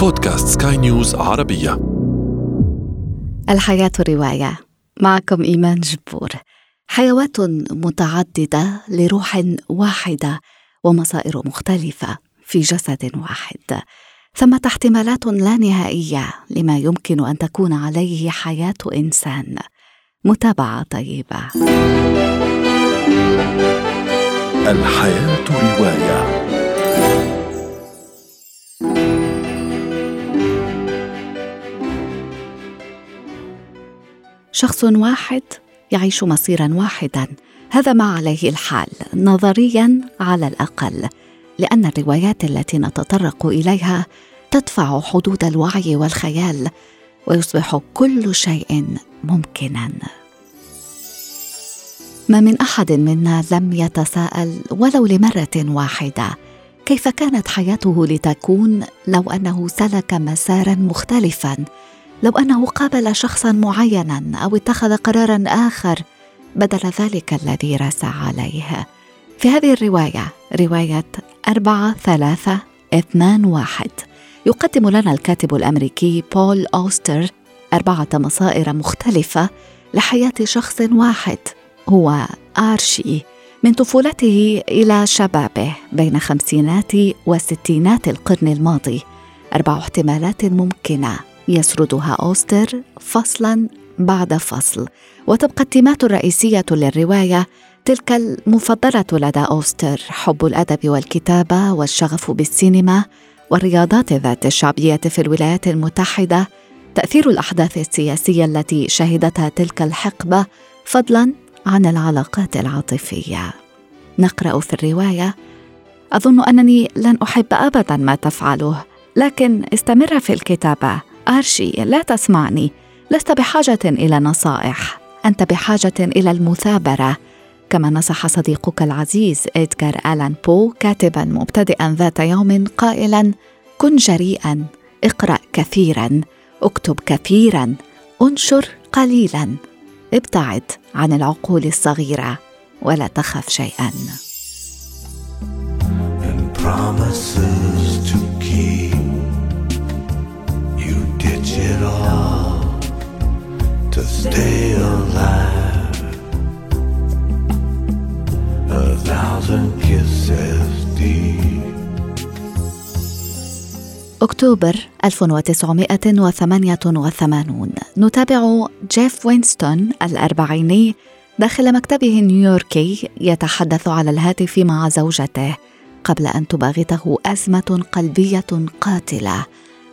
بودكاست سكاي نيوز عربية. الحياة رواية. معكم إيمان جبور. حيوات متعددة لروح واحدة ومصائر مختلفة في جسد واحد. ثمة احتمالات لا نهائية لما يمكن أن تكون عليه حياة إنسان. متابعة طيبة. الحياة رواية. شخص واحد يعيش مصيرا واحدا. هذا ما عليه الحال نظريا على الأقل لأن الروايات التي نتطرق إليها تدفع حدود الوعي والخيال ويصبح كل شيء ممكنا. ما من أحد منا لم يتساءل ولو لمرة واحدة كيف كانت حياته لتكون لو أنه سلك مسارا مختلفا؟ لو أنه قابل شخصا معينا أو اتخذ قرارا آخر بدل ذلك الذي رسى عليه. في هذه الرواية رواية أربعة ثلاثة اثنان واحد يقدم لنا الكاتب الأمريكي بول أوستر أربعة مصائر مختلفة لحياة شخص واحد هو آرشي من طفولته إلى شبابه بين خمسينات وستينات القرن الماضي أربع احتمالات ممكنة. يسردها أوستر فصلا بعد فصل. وتبقى التيمات الرئيسية للرواية تلك المفضلة لدى أوستر حب الأدب والكتابة والشغف بالسينما والرياضات ذات الشعبية في الولايات المتحدة. تأثير الأحداث السياسية التي شهدتها تلك الحقبة فضلا عن العلاقات العاطفية. نقرأ في الرواية أظن أنني لن أحب أبدا ما تفعله لكن استمر في الكتابة آرشي لا تسمعني. لست بحاجة إلى نصائح. أنت بحاجة إلى المثابرة. كما نصح صديقك العزيز إدغار آلان بو كاتبا مبتدئا ذات يوم قائلا كن جريئا اقرأ كثيرا اكتب كثيرا انشر قليلا. ابتعد عن العقول الصغيرة ولا تخف شيئا. Promises to keep to stay alive. A thousand kisses deep. أكتوبر 1988 نتابع جيف وينستون الأربعيني داخل مكتبه النيويوركي يتحدث على الهاتف مع زوجته قبل أن تباغته أزمة قلبية قاتلة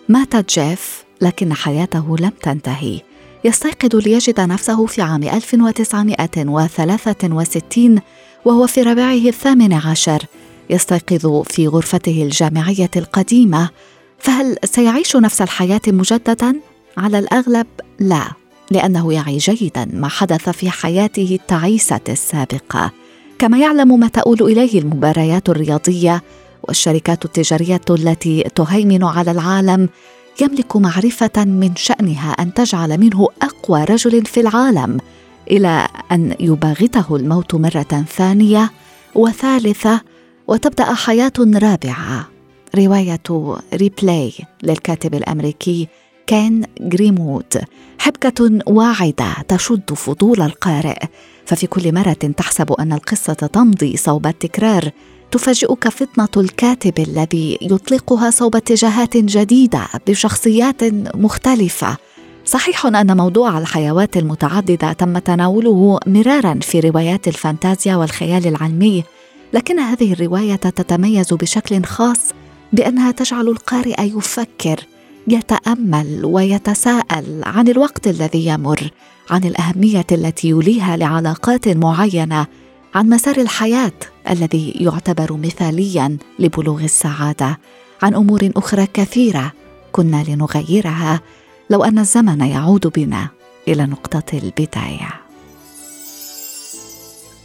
مات جيف لكن حياته لم تنتهي يستيقظ ليجد نفسه في عام 1963 وهو في ربيعه الثامن عشر يستيقظ في غرفته الجامعية القديمة فهل سيعيش نفس الحياة مجددا؟ على الأغلب لا لأنه يعي جيدا ما حدث في حياته التعيسة السابقة كما يعلم ما تؤول إليه المباريات الرياضية والشركات التجارية التي تهيمن على العالم يملك معرفة من شأنها أن تجعل منه أقوى رجل في العالم إلى أن يباغته الموت مرة ثانية وثالثة وتبدأ حياة رابعة. رواية Replay للكاتب الأمريكي كين جريموود حبكة واعدة تشد فضول القارئ. ففي كل مرة تحسب أن القصة تمضي صوب التكرار. تفاجئك فطنة الكاتب الذي يطلقها صوب اتجاهات جديدة بشخصيات مختلفة. صحيح أن موضوع الحيوات المتعددة تم تناوله مرارا في روايات الفانتازيا والخيال العلمي لكن هذه الرواية تتميز بشكل خاص بأنها تجعل القارئ يفكر يتأمل ويتساءل عن الوقت الذي يمر عن الأهمية التي يوليها لعلاقات معينة عن مسار الحياة. الذي يعتبر مثاليا لبلوغ السعادة. عن أمور أخرى كثيرة كنا لنغيرها لو أن الزمن يعود بنا إلى نقطة البداية.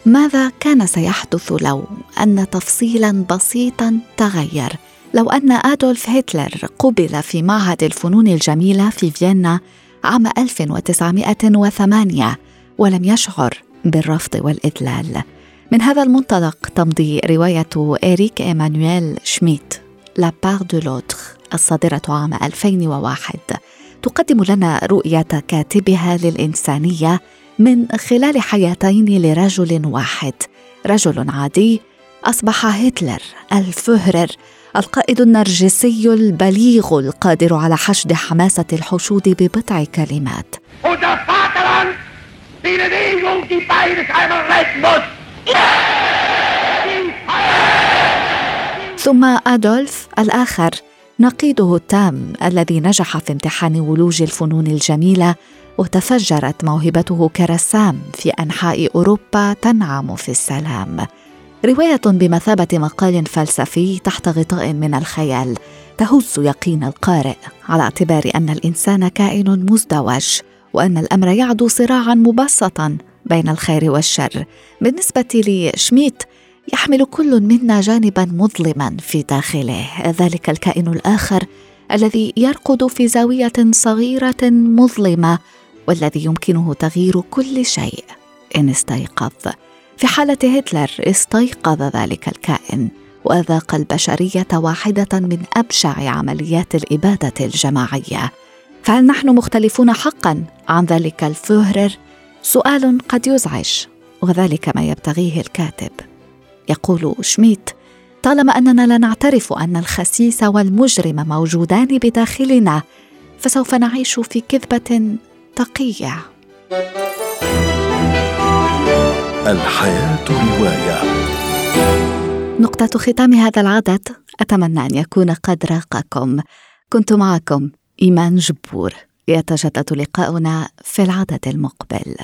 ماذا كان سيحدث لو أن تفصيلا بسيطا تغير؟ لو أن آدولف هتلر قبل في معهد الفنون الجميلة في فيينا عام 1908 ولم يشعر بالرفض والإذلال من هذا المنطلق تمضي رواية إريك إيمانويل شميت La Part de l'autre الصادرة عام 2001 تقدم لنا رؤية كاتبها للإنسانية من خلال حياتين لرجل واحد. رجل عادي أصبح هتلر الفهرر القائد النرجسي البليغ القادر على حشد حماسة الحشود ببضع كلمات. ثم أدولف الآخر نقيضه التام الذي نجح في امتحان ولوج الفنون الجميلة وتفجرت موهبته كرسام في أنحاء أوروبا تنعم في السلام. رواية بمثابة مقال فلسفي تحت غطاء من الخيال تهز يقين القارئ على اعتبار أن الإنسان كائن مزدوج وأن الأمر يعدو صراعا مبسطا بين الخير والشر. بالنسبة لشميت يحمل كل منا جانبا مظلما في داخله. ذلك الكائن الآخر الذي يرقد في زاوية صغيرة مظلمة والذي يمكنه تغيير كل شيء. إن استيقظ. في حالة هتلر استيقظ ذلك الكائن. وأذاق البشرية واحدة من أبشع عمليات الإبادة الجماعية. فهل نحن مختلفون حقا عن ذلك الفهرر؟ سؤال قد يزعج وذلك ما يبتغيه الكاتب. يقول شميت طالما أننا لا نعترف أن الخسيس والمجرم موجودان بداخلنا فسوف نعيش في كذبة تقية. الحياة رواية. نقطة ختام هذا العدد أتمنى أن يكون قد راقكم. كنت معكم إيمان جبور. يتجدد لقاؤنا في العدد المقبل.